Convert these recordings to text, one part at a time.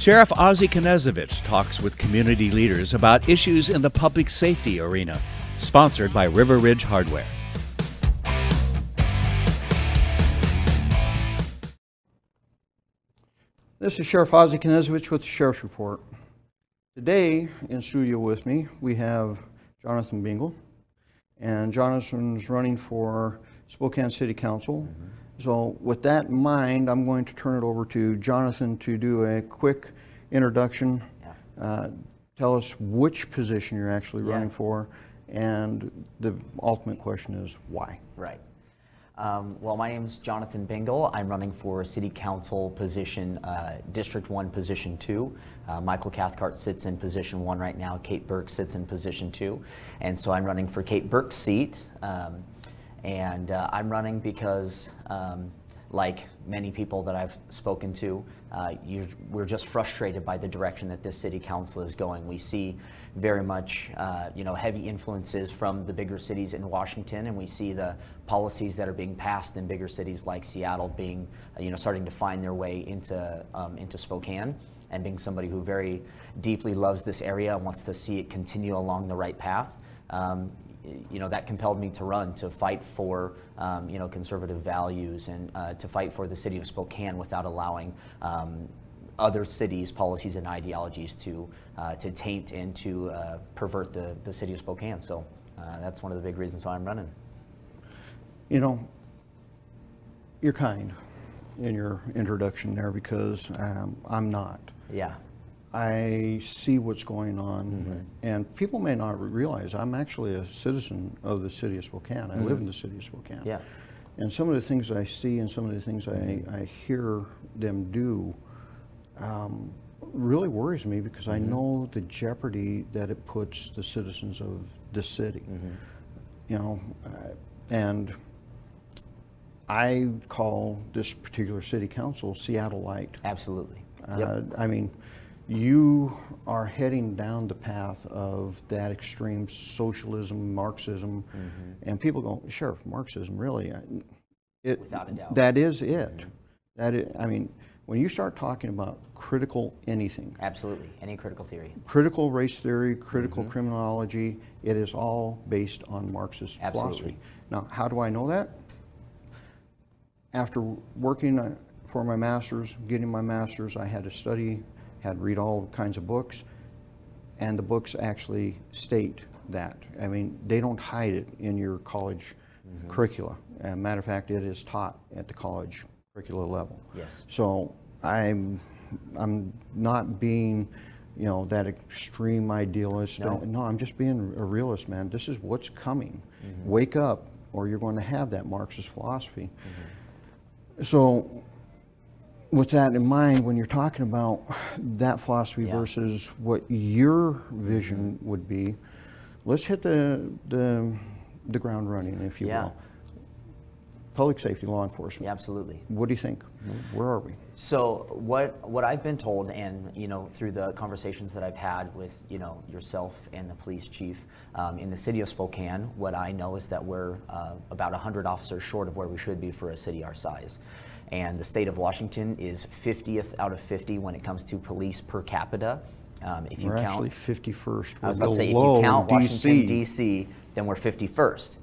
Sheriff Ozzie Knezovich talks with community leaders about issues in the public safety arena. Sponsored by River Ridge Hardware. This is Sheriff Ozzie Knezovich with the Sheriff's Report. Today in studio with me we have Jonathan Bingle, and Jonathan's running for Spokane City Council. Mm-hmm. So with that in mind, I'm going to turn it over to Jonathan to do a quick introduction. Uh, Tell us which position you're actually Yeah. running for, and the ultimate question is why? Right. Um, well, my name is Jonathan Bingle. I'm running for City Council position, uh, District 1, Position 2. Uh, Michael Cathcart sits in Position 1 right now. Kate Burke sits in Position 2. And so I'm running for Kate Burke's seat. Um, and uh, I'm running because, um, like many people that I've spoken to, uh, you, we're just frustrated by the direction that this city council is going. We see very much, uh, you know, heavy influences from the bigger cities in Washington, and we see the policies that are being passed in bigger cities like Seattle being, uh, you know, starting to find their way into um, into Spokane. And being somebody who very deeply loves this area and wants to see it continue along the right path, um, you know, that compelled me to run, to fight for, um, you know, conservative values and uh, to fight for the city of Spokane without allowing um, other cities' policies and ideologies to, uh, to taint and to uh, pervert the, the city of Spokane. So uh, that's one of the big reasons why I'm running. You know, you're kind in your introduction there because um, I'm not. Yeah. I see what's going on, and people may not realize I'm actually a citizen of the city of Spokane. I live in the city of Spokane. Yeah. And some of the things I see and some of the things I, I hear them do um, really worries me because I know the jeopardy that it puts the citizens of the city. You know, uh, and I call this particular city council Seattle Light. Absolutely. Uh, I mean, you are heading down the path of that extreme socialism, Marxism, and people go, sure, Marxism, really? It, Without a doubt. That is it. That is, I mean, when you start talking about critical anything, Absolutely. Any critical theory. critical race theory, critical Mm-hmm. criminology, it is all based on Marxist philosophy. Now, how do I know that? After working uh, for my master's, getting my master's, I had to study, had read all kinds of books, and the books actually state that. I mean, they don't hide it in your college Mm-hmm. curricula. As a matter of fact, it is taught at the college curricula level. Yes. So I'm, I'm not being, you know, that extreme idealist. No. No, I'm just being a realist, man. This is what's coming. Wake up, or you're going to have that Marxist philosophy. So, with that in mind, when you're talking about that philosophy Yeah. versus what your vision would be, let's hit the the, the ground running, if you Yeah. will. Public safety, law enforcement. Yeah, absolutely. What do you think? Where are we? So what what I've been told, and you know, through the conversations that I've had with you know yourself and the police chief um, in the city of Spokane, what I know is that we're uh, about 100 officers short of where we should be for a city our size, and the state of Washington is 50th out of 50 when it comes to police per capita. Um, if you We're count, actually 51st. I was about to say, if you count Washington, DC. D.C., then we're 51st.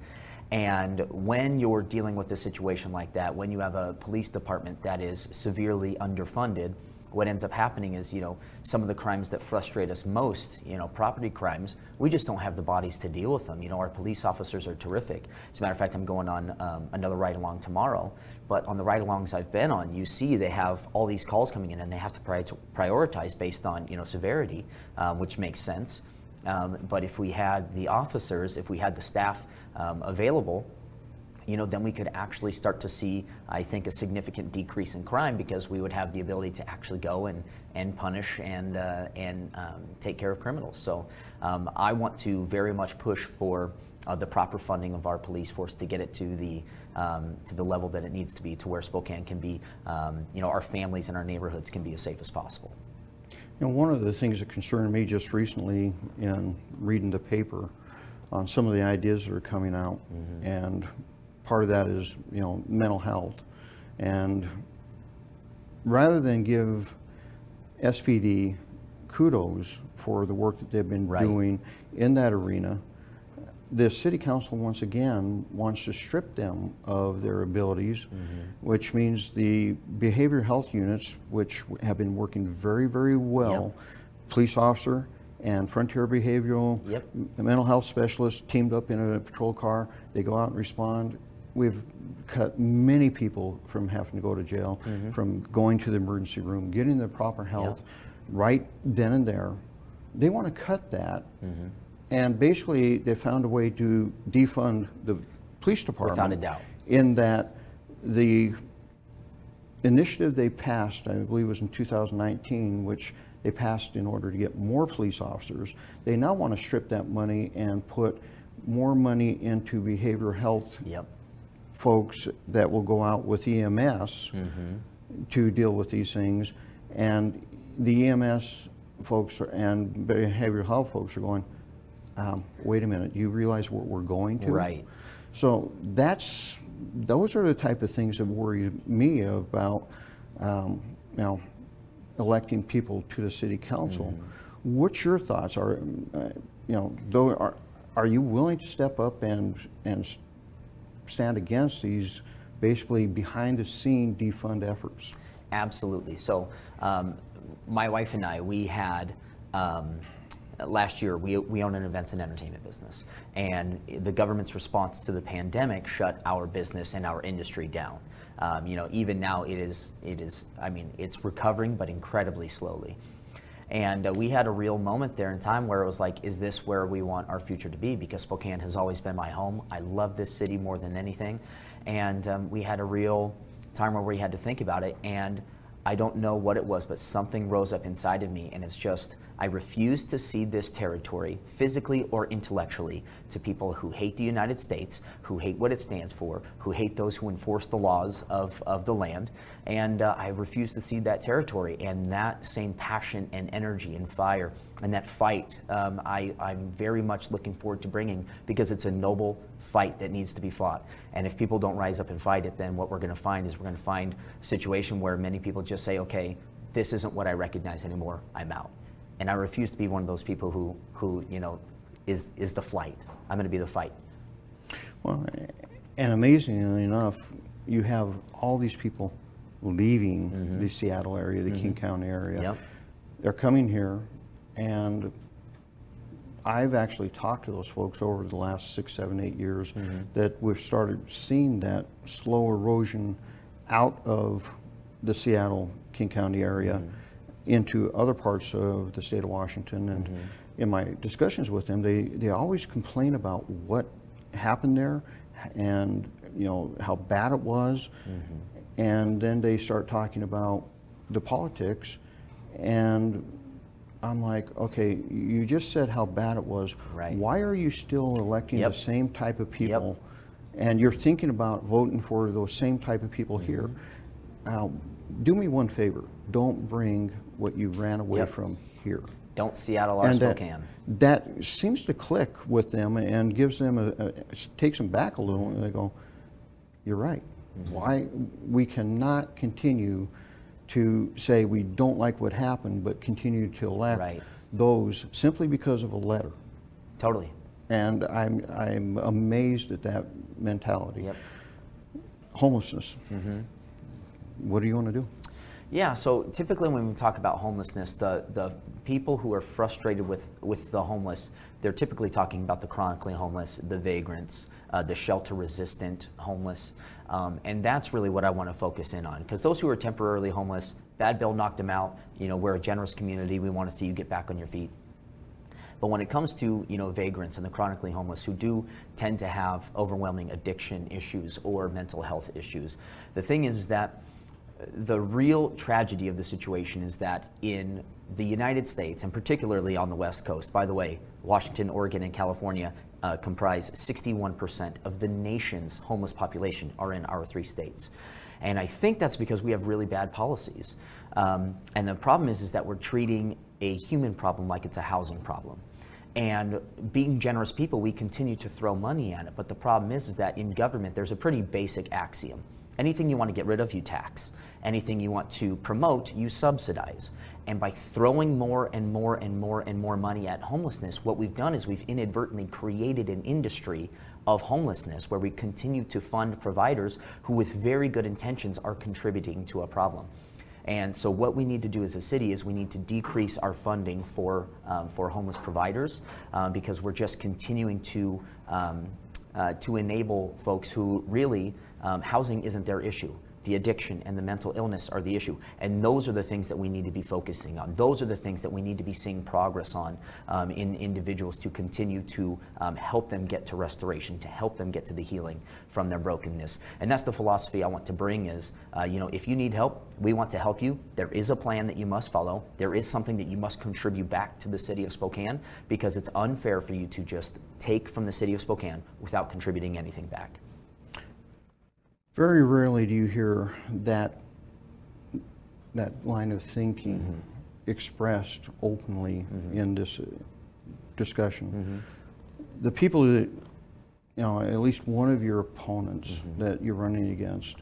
And when you're dealing with a situation like that, when you have a police department that is severely underfunded, what ends up happening is, you know, some of the crimes that frustrate us most, you know, property crimes, we just don't have the bodies to deal with them. You know, our police officers are terrific. As a matter of fact, I'm going on um, another ride along tomorrow. But on the ride alongs I've been on, you see they have all these calls coming in and they have to pri- prioritize based on, you know, severity, um, which makes sense. Um, but if we had the officers, if we had the staff um, available, you know, then we could actually start to see, I think, a significant decrease in crime because we would have the ability to actually go and, and punish and, uh, and um, take care of criminals. So um, I want to very much push for uh, the proper funding of our police force to get it to the, um, to the level that it needs to be to where Spokane can be, um, you know, our families and our neighborhoods can be as safe as possible. You know, one of the things that concerned me just recently in reading the paper on some of the ideas that are coming out, and part of that is, you know, mental health. And rather than give SPD kudos for the work that they've been Right. doing in that arena. The city council, once again, wants to strip them of their abilities, Mm-hmm. which means the behavioral health units, which have been working very, very well, police officer and frontier behavioral, Yep. mental health specialist teamed up in a patrol car. They go out and respond. We've cut many people from having to go to jail, Mm-hmm. from going to the emergency room, getting the proper health right then and there. They want to cut that. Mm-hmm. And basically, they found a way to defund the police department. doubt. In that the initiative they passed, I believe was in 2019, which they passed in order to get more police officers. They now want to strip that money and put more money into behavioral health Yep. Folks that will go out with EMS to deal with these things. And the EMS folks are- and behavioral health folks are going, um, wait a minute, you realize what we're going to? Right. So that's, those are the type of things that worry me about, um, you know, electing people to the city council. What's your thoughts? Are, uh, you know, though, are, are you willing to step up and, and stand against these basically behind-the-scene defund efforts? Absolutely. So, um, my wife and I, we had um, last year we, we own an events and entertainment business, and the government's response to the pandemic shut our business and our industry down. Um, you know, even now it is it is I mean it's recovering, but incredibly slowly. And uh, we had a real moment there in time where it was like, is this where we want our future to be? Because Spokane has always been my home. I love this city more than anything. And um, we had a real time where we had to think about it. And I don't know what it was, but something rose up inside of me. And it's just, I refuse to cede this territory, physically or intellectually, to people who hate the United States, who hate what it stands for, who hate those who enforce the laws of, of the land. And uh, I refuse to cede that territory. And that same passion and energy and fire and that fight, um, I, I'm very much looking forward to bringing because it's a noble fight that needs to be fought. And if people don't rise up and fight it, then what we're going to find is we're going to find a situation where many people just say, okay, this isn't what I recognize anymore, I'm out. And I refuse to be one of those people who, who you know, is, is the flight. I'm going to be the fight. Well, and amazingly enough, you have all these people leaving mm-hmm. the Seattle area, the King mm-hmm. County area. Yep. They're coming here, and I've actually talked to those folks over the last six, seven, eight years mm-hmm. that we've started seeing that slow erosion out of the Seattle, King County area into other parts of the state of Washington. And in my discussions with them, they, they always complain about what happened there and, you know, how bad it was. And then they start talking about the politics. And I'm like, okay, you just said how bad it was. Right. Why are you still electing Yep. the same type of people? And you're thinking about voting for those same type of people here. Mm-hmm. Uh, do me one favor. Don't bring what you ran away Yep. from here. Don't Seattle our And that, that seems to click with them and gives them a, a takes them back a little, and they go, "You're right. Mm-hmm. Why we cannot continue to say we don't like what happened, but continue to elect Right. those simply because of a letter." Totally. And I'm I'm amazed at that mentality. Yep. Homelessness. Mm-hmm. What do you want to do? Yeah, so typically when we talk about homelessness, the, the people who are frustrated with, with the homeless, they're typically talking about the chronically homeless, the vagrants, uh, the shelter resistant homeless. Um, and that's really what I want to focus in on. Because those who are temporarily homeless, bad bill knocked them out. You know, we're a generous community. We want to see you get back on your feet. But when it comes to you know vagrants and the chronically homeless who do tend to have overwhelming addiction issues or mental health issues, the thing is, is that the real tragedy of the situation is that in the United States, and particularly on the West Coast, by the way, Washington, Oregon, and California uh, comprise 61% of the nation's homeless population are in our three states. And I think that's because we have really bad policies. Um, and the problem is, is that we're treating a human problem like it's a housing problem. And being generous people, we continue to throw money at it. But the problem is, is that in government, there's a pretty basic axiom. Anything you want to get rid of, you tax. Anything you want to promote, you subsidize. And by throwing more and more and more and more money at homelessness, what we've done is we've inadvertently created an industry of homelessness where we continue to fund providers who, with very good intentions, are contributing to a problem. And so, what we need to do as a city is we need to decrease our funding for, um, for homeless providers uh, because we're just continuing to, um, uh, to enable folks who really um, housing isn't their issue the addiction and the mental illness are the issue. And those are the things that we need to be focusing on. Those are the things that we need to be seeing progress on um, in individuals to continue to um, help them get to restoration, to help them get to the healing from their brokenness. And that's the philosophy I want to bring is, uh, you know, if you need help, we want to help you. There is a plan that you must follow. There is something that you must contribute back to the city of Spokane because it's unfair for you to just take from the city of Spokane without contributing anything back. Very rarely do you hear that, that line of thinking Mm-hmm. expressed openly in this uh, discussion. Mm-hmm. The people that, you know, at least one of your opponents Mm-hmm. that you're running against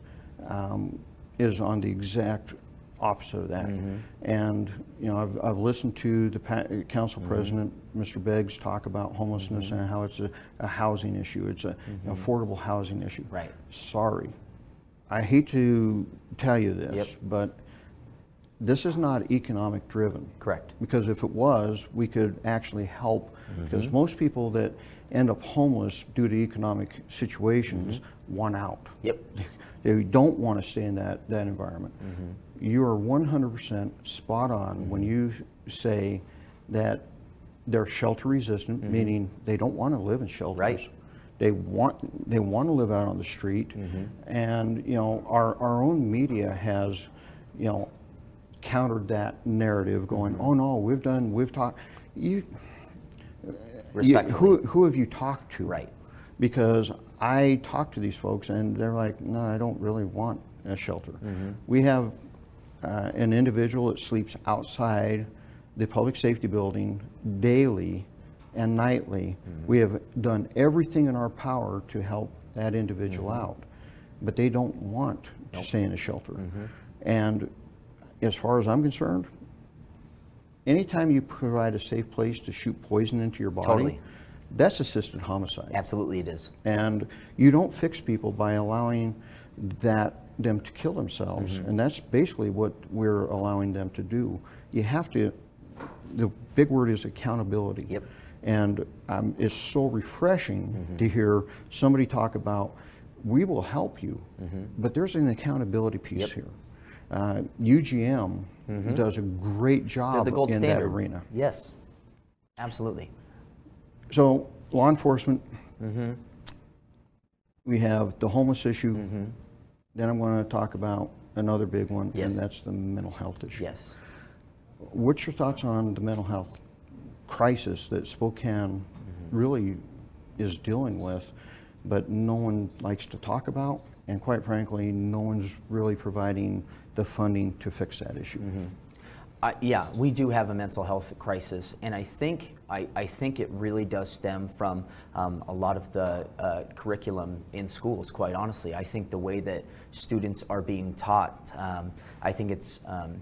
um, is on the exact opposite of that. Mm-hmm. And, you know, I've, I've listened to the pa- council Mm-hmm. president, Mr. Beggs, talk about homelessness and how it's a, a housing issue. It's a an affordable housing issue. Mm-hmm. Right. Sorry. I hate to tell you this, Yep. but this is not economic driven. Correct. Because if it was, we could actually help. Mm-hmm. Because most people that end up homeless due to economic situations mm-hmm. want out. Yep. They don't want to stay in that, that environment. Mm-hmm. You are 100% spot on when you say that they're shelter resistant, meaning they don't want to live in shelters. Right. They want they want to live out on the street, and you know our our own media has, you know, countered that narrative, going, "Oh no, we've done we've talked." You, you who who have you talked to? Right. Because I talk to these folks, and they're like, "No, I don't really want a shelter." Mm-hmm. We have uh, an individual that sleeps outside the public safety building daily and nightly. Mm-hmm. We have done everything in our power to help that individual Mm-hmm. out, but they don't want to stay in a shelter. Mm-hmm. And as far as I'm concerned, anytime you provide a safe place to shoot poison into your body, Totally. that's assisted homicide. Absolutely, it is. And you don't fix people by allowing that them to kill themselves. Mm-hmm. And that's basically what we're allowing them to do. You have to, the big word is accountability. Yep. And um, it's so refreshing Mm-hmm. to hear somebody talk about, we will help you, but there's an accountability piece Mm-hmm. Yep. here. Uh, UGM does a great job in standard. that arena. Yes. Absolutely. So law enforcement, Mm-hmm. we have the homeless issue. Then I'm going to talk about another big one, Yes. and that's the mental health issue. Yes. What's your thoughts on the mental health crisis that Spokane really is dealing with, but no one likes to talk about? And quite frankly, no one's really providing the funding to fix that issue. Uh, yeah, we do have a mental health crisis, and I think I, I think it really does stem from um, a lot of the uh, curriculum in schools. Quite honestly, I think the way that students are being taught, um, I think it's um,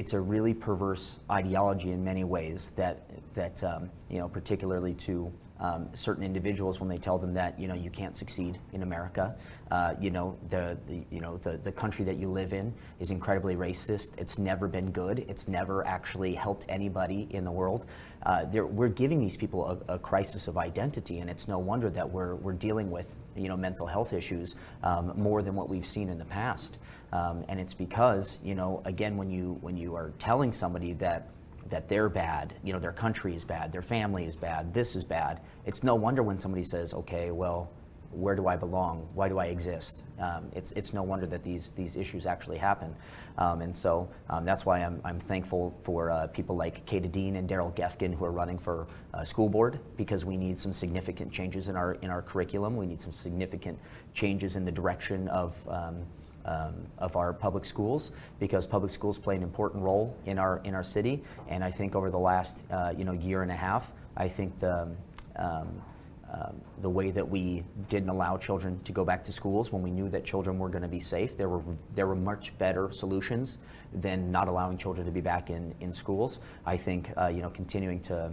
it's a really perverse ideology in many ways that that um, you know, particularly to um, certain individuals when they tell them that you know you can't succeed in America. Uh, you know the, the you know the, the country that you live in is incredibly racist. It's never been good. It's never actually helped anybody in the world. Uh, we're giving these people a, a crisis of identity, and it's no wonder that we're we're dealing with you know mental health issues um, more than what we've seen in the past. Um, and it's because you know again when you when you are telling somebody that that they're bad, you know, their country is bad, their family is bad, this is bad. It's no wonder when somebody says, okay, well, where do I belong? Why do I exist? Um, it's, it's no wonder that these, these issues actually happen. Um, and so um, that's why I'm, I'm thankful for uh, people like Kata Dean and Daryl Geffken who are running for uh, school board because we need some significant changes in our, in our curriculum. We need some significant changes in the direction of um, um, of our public schools because public schools play an important role in our in our city. And I think over the last uh, you know year and a half, I think the um, um, the way that we didn't allow children to go back to schools when we knew that children were going to be safe. There were there were much better solutions than not allowing children to be back in in schools. I think uh, you know continuing to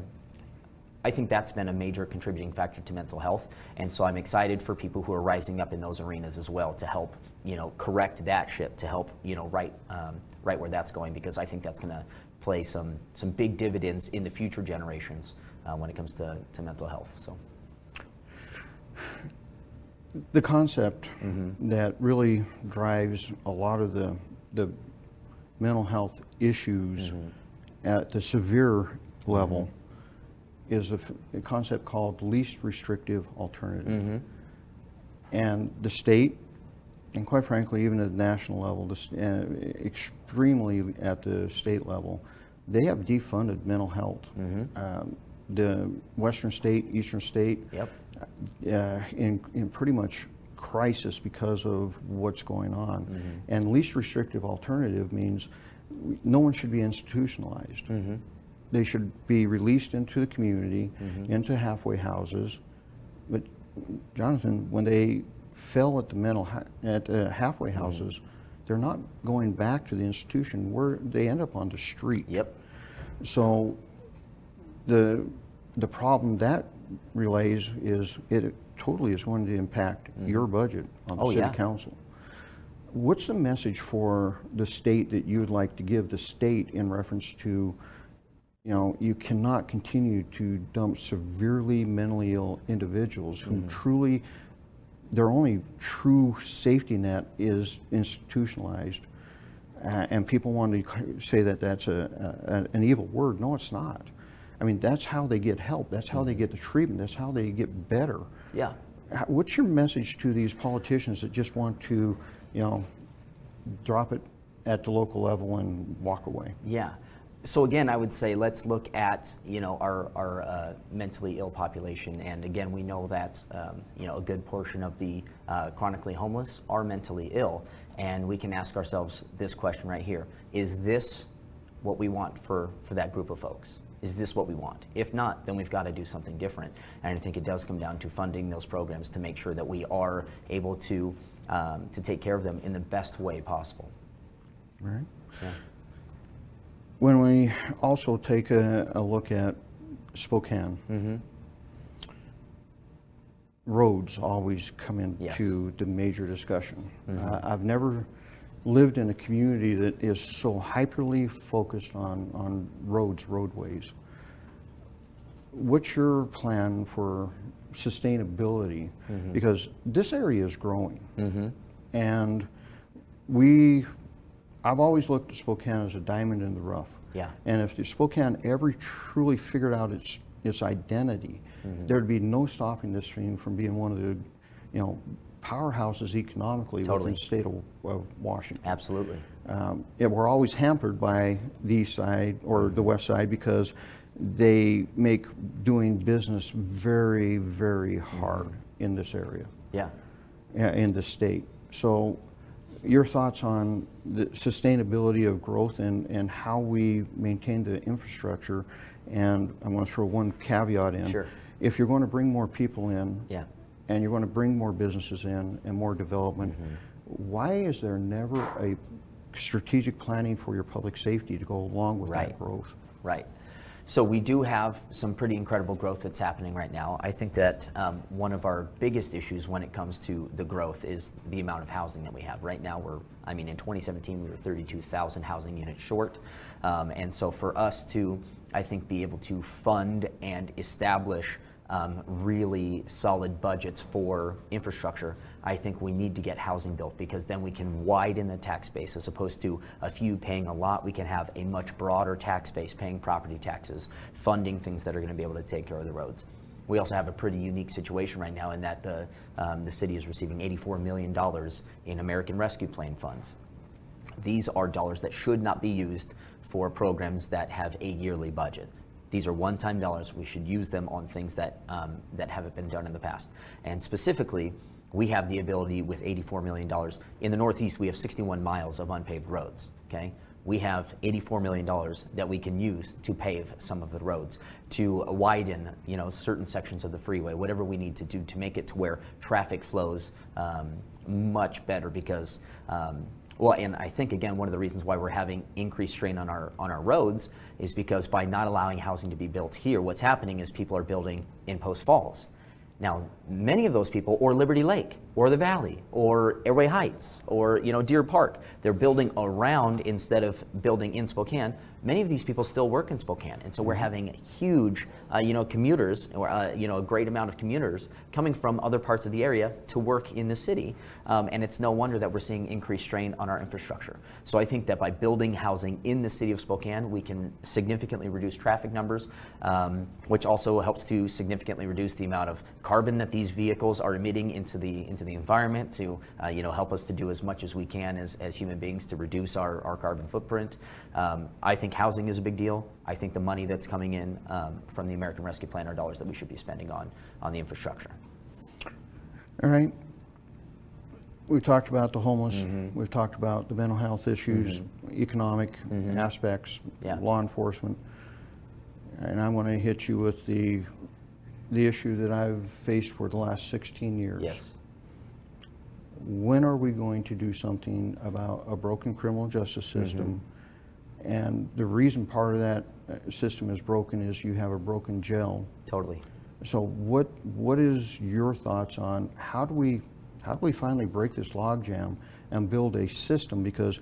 I think that's been a major contributing factor to mental health, and so I'm excited for people who are rising up in those arenas as well to help, you know, correct that ship, to help, you know, right, um, right where that's going, because I think that's going to play some some big dividends in the future generations uh, when it comes to, to mental health. So. The concept mm-hmm. that really drives a lot of the, the mental health issues mm-hmm. at the severe mm-hmm. level is a concept called least restrictive alternative. And the state, and quite frankly, even at the national level, the, st- uh, extremely at the state level, they have defunded mental health. Um, the Western state, Eastern state, Yep. Uh, uh, in, in pretty much crisis because of what's going on. Mm-hmm. And least restrictive alternative means no one should be institutionalized. Mm-hmm. They should be released into the community, mm-hmm. into halfway houses. But Jonathan, when they fell at the mental ha- at the halfway houses, they're not going back to the institution. Where they end up on the street. Yep. So the, the problem that relays is it totally is going to impact your budget on the Oh, city yeah. council. What's the message for the state that you would like to give the state in reference to, you know, you cannot continue to dump severely mentally ill individuals who Mm-hmm. truly, their only true safety net is institutionalized. Uh, and people want to say that that's a, a, an evil word. No, it's not. I mean, that's how they get help. That's how they get the treatment. That's how they get better. Yeah. What's your message to these politicians that just want to, you know, drop it at the local level and walk away? Yeah. So again, I would say let's look at you know our our uh, mentally ill population, and again, we know that um, you know a good portion of the uh, chronically homeless are mentally ill, and we can ask ourselves this question right here: Is this what we want for for that group of folks? Is this what we want? If not, then we've got to do something different. And I think it does come down to funding those programs to make sure that we are able to um, to take care of them in the best way possible. Right? Yeah. When we also take a, a look at Spokane, Mm-hmm. roads always come Yes. into the major discussion. Uh, I've never lived in a community that is so hyperly focused on, on roads, roadways. What's your plan for sustainability? Because this area is growing. And we, I've always looked at Spokane as a diamond in the rough. Yeah. And if Spokane ever truly figured out its, its identity, Mm-hmm. there'd be no stopping this thing from being one of the, you know, powerhouses economically Totally. within the state of, of Washington. Absolutely. Um, yeah, we're always hampered by the east side or the west side because they make doing business very, very hard in this area Yeah. in the state. So your thoughts on the sustainability of growth and, and how we maintain the infrastructure? And I want to throw one caveat in. Sure. If you're going to bring more people in Yeah. And you're going to bring more businesses in and more development, Mm-hmm. why is there never a strategic planning for your public safety to go along with Right. that growth? Right. So we do have some pretty incredible growth that's happening right now. I think that um, one of our biggest issues when it comes to the growth is the amount of housing that we have. Right now, we're, I mean, in 2017, we were 32,000 housing units short. Um, and so for us to, I think, be able to fund and establish um, really solid budgets for infrastructure, I think we need to get housing built because then we can widen the tax base as opposed to a few paying a lot. We can have a much broader tax base paying property taxes, funding things that are going to be able to take care of the roads. We also have a pretty unique situation right now in that the, um, the city is receiving $84 million in American Rescue Plan funds. These are dollars that should not be used for programs that have a yearly budget. These are one-time dollars. We should use them on things that, um, that haven't been done in the past. And specifically, we have the ability with $84 million. In the Northeast, we have 61 miles of unpaved roads, okay? we have $84 million that we can use to pave some of the roads, to widen, you know, certain sections of the freeway, whatever we need to do to make it to where traffic flows um, much better because um, well, and I think again one of the reasons why we're having increased strain on our on our roads is because by not allowing housing to be built here, what's happening is people are building in Post Falls. Now, many of those people, or Liberty Lake, or the Valley, or Airway Heights, or you know Deer Park, they're building around instead of building in Spokane. Many of these people still work in Spokane, and so we're having huge, uh, you know, commuters, or uh, you know, a great amount of commuters coming from other parts of the area to work in the city, um, and it's no wonder that we're seeing increased strain on our infrastructure. So I think that by building housing in the city of Spokane, we can significantly reduce traffic numbers, um, which also helps to significantly reduce the amount of carbon that these vehicles are emitting into the into the environment to uh, you know help us to do as much as we can as, as human beings to reduce our, our carbon footprint. Um, I think housing is a big deal. I think the money that's coming in um, from the American Rescue Plan are dollars that we should be spending on on the infrastructure. All right. We've talked about the homeless. Mm-hmm. We've talked about the mental health issues, economic aspects, Mm-hmm. Yeah. law enforcement. And I want to hit you with the, the issue that I've faced for the last 16 years. Yes. When are we going to do something about a broken criminal justice Mm-hmm. system? And the reason part of that uh, system is broken is you have a broken jail. Totally. So what what is your thoughts on how do we how do we finally break this logjam and build a system because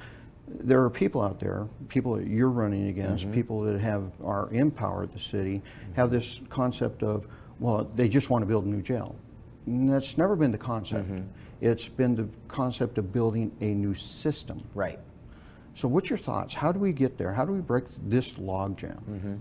there are people out there, people that you're running against, people that have are in power at the city, have this concept of well they just want to build a new jail. And that's never been the concept. It's been the concept of building a new system. Right. So what's your thoughts? How do we get there? How do we break this logjam?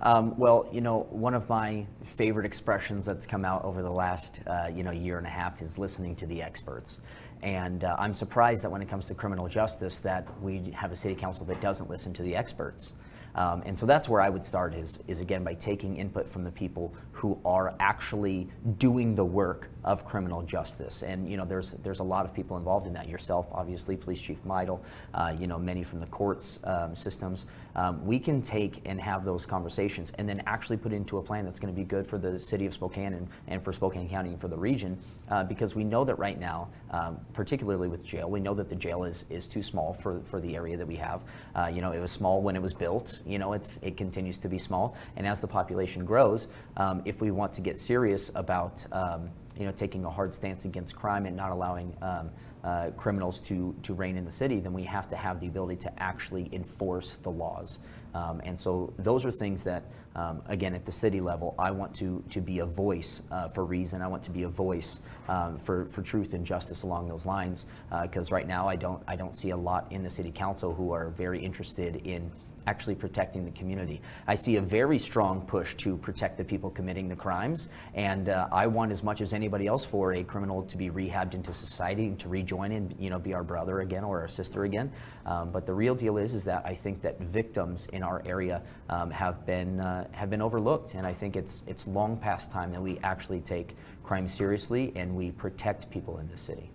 Um, well, you know, one of my favorite expressions that's come out over the last, uh, you know, year and a half is listening to the experts. And uh, I'm surprised that when it comes to criminal justice, that we have a city council that doesn't listen to the experts. Um, and so that's where I would start is, is again by taking input from the people who are actually doing the work of criminal justice. And you know, there's there's a lot of people involved in that. Yourself, obviously, Police Chief Meidl, uh, you know, many from the courts um, systems. Um, we can take and have those conversations and then actually put into a plan that's going to be good for the city of Spokane and, and for Spokane County and for the region, uh, because we know that right now, um, particularly with jail, we know that the jail is is too small for for the area that we have. Uh, you know, it was small when it was built. You know, it's it continues to be small, and as the population grows, um, if we want to get serious about um, you know taking a hard stance against crime and not allowing um, uh, criminals to to reign in the city, then we have to have the ability to actually enforce the laws. Um, and so those are things that, um, again, at the city level, I want to to be a voice uh, for reason. I want to be a voice um, for for truth and justice along those lines. Because right now, I don't I don't see a lot in the city council who are very interested in actually protecting the community. I see a very strong push to protect the people committing the crimes, and uh, I want as much as anybody else for a criminal to be rehabbed into society and to rejoin and you know be our brother again or our sister again. Um, but the real deal is is that I think that victims in our area um, have been uh, have been overlooked, and I think it's it's long past time that we actually take crime seriously and we protect people in this city.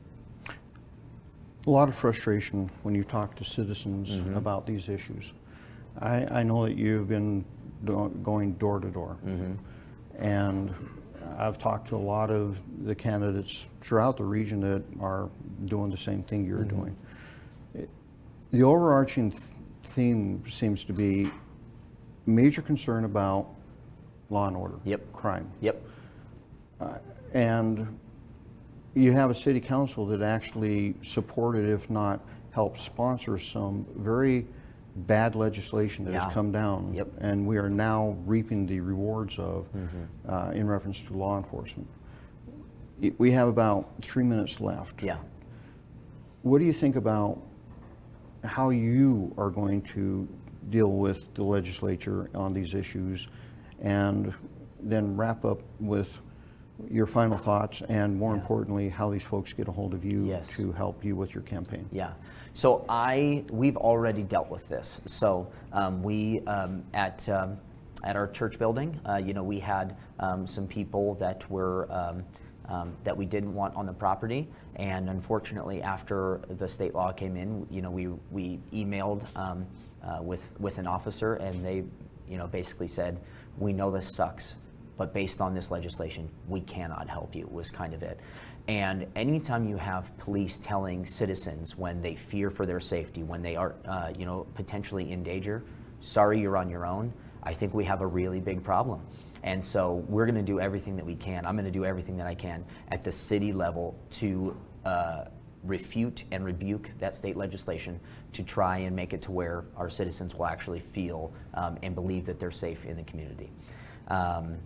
a lot of frustration when you talk to citizens about these issues. I, I know that you've been do- going door to door. Mm-hmm. And I've talked to a lot of the candidates throughout the region that are doing the same thing you're mm-hmm. doing. It- The overarching th- theme seems to be major concern about law and order. Yep. Crime. Yep. Uh, and you have a city council that actually supported, if not helped sponsor some very bad legislation that Yeah. has come down. Yep. And we are now reaping the rewards of, uh, in reference to law enforcement. Y- We have about three minutes left. Yeah. What do you think about how you are going to deal with the legislature on these issues? And then wrap up with your final thoughts and more importantly, how these folks get a hold of you Yes. to help you with your campaign. Yeah. So I we've already dealt with this. So um, we um, at um, at our church building, uh, you know, we had um, some people that were. Um, um, that we didn't want on the property. And unfortunately, after the state law came in, you know, we, we emailed um, uh, with, with an officer and they, you know, basically said, we know this sucks, but based on this legislation, we cannot help you, was kind of it. And anytime you have police telling citizens when they fear for their safety, when they are, uh, you know, potentially in danger, sorry, you're on your own, I think we have a really big problem. And so we're going to do everything that we can. I'm going to do everything that I can at the city level to uh, refute and rebuke that state legislation to try and make it to where our citizens will actually feel um, and believe that they're safe in the community. Um,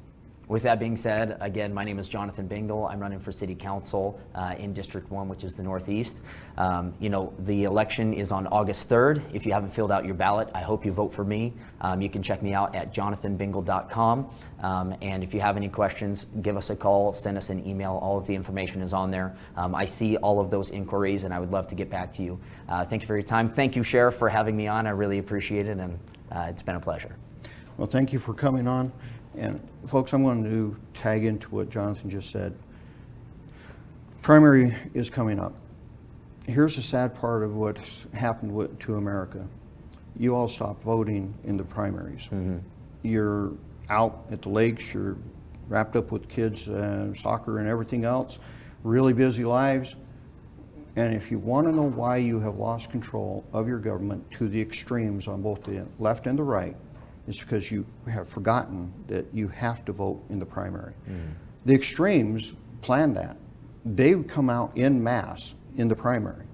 with that being said, again, my name is Jonathan Bingle. I'm running for City Council uh, in District 1, which is the Northeast. Um, you know, the election is on August 3rd. If you haven't filled out your ballot, I hope you vote for me. Um, you can check me out at jonathanbingle.com. Um, and if you have any questions, give us a call, send us an email. All of the information is on there. Um, I see all of those inquiries, and I would love to get back to you. Uh, thank you for your time. Thank you, Sheriff, for having me on. I really appreciate it, and uh, it's been a pleasure. Well, thank you for coming on. And folks, I'm going to tag into what Jonathan just said. Primary is coming up. Here's the sad part of what's happened with, to America. You all stopped voting in the primaries. You're out at the lakes, you're wrapped up with kids, uh, soccer and everything else, really busy lives. And if you want to know why you have lost control of your government to the extremes on both the left and the right, it's because you have forgotten that you have to vote in the primary. Hmm. The extremes plan that. They come out in mass in the primary.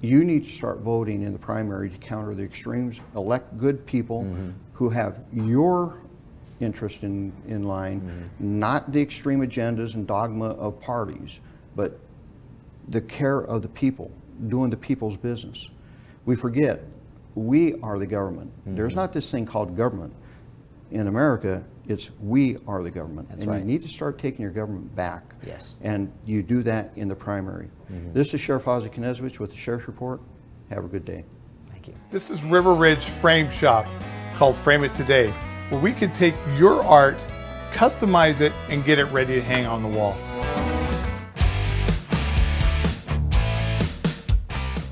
You need to start voting in the primary to counter the extremes. Elect good people mm-hmm. who have your interest in, in line, mm-hmm. not the extreme agendas and dogma of parties, but the care of the people, doing the people's business. We forget, we are the government. There's mm-hmm. not this thing called government. In America, it's we are the government. That's and right. you need to start taking your government back. Yes. And you do that in the primary. Mm-hmm. This is Sheriff Ozzie Knezovich with the Sheriff's Report. Have a good day. Thank you. This is River Ridge Frame Shop called Frame It Today, where we can take your art, customize it, and get it ready to hang on the wall.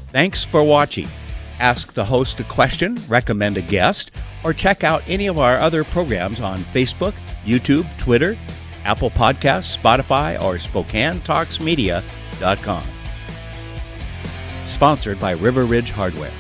Thanks for watching. Ask the host a question, recommend a guest, or check out any of our other programs on Facebook, YouTube, Twitter, Apple Podcasts, Spotify, or SpokaneTalksMedia.com. Sponsored by River Ridge Hardware.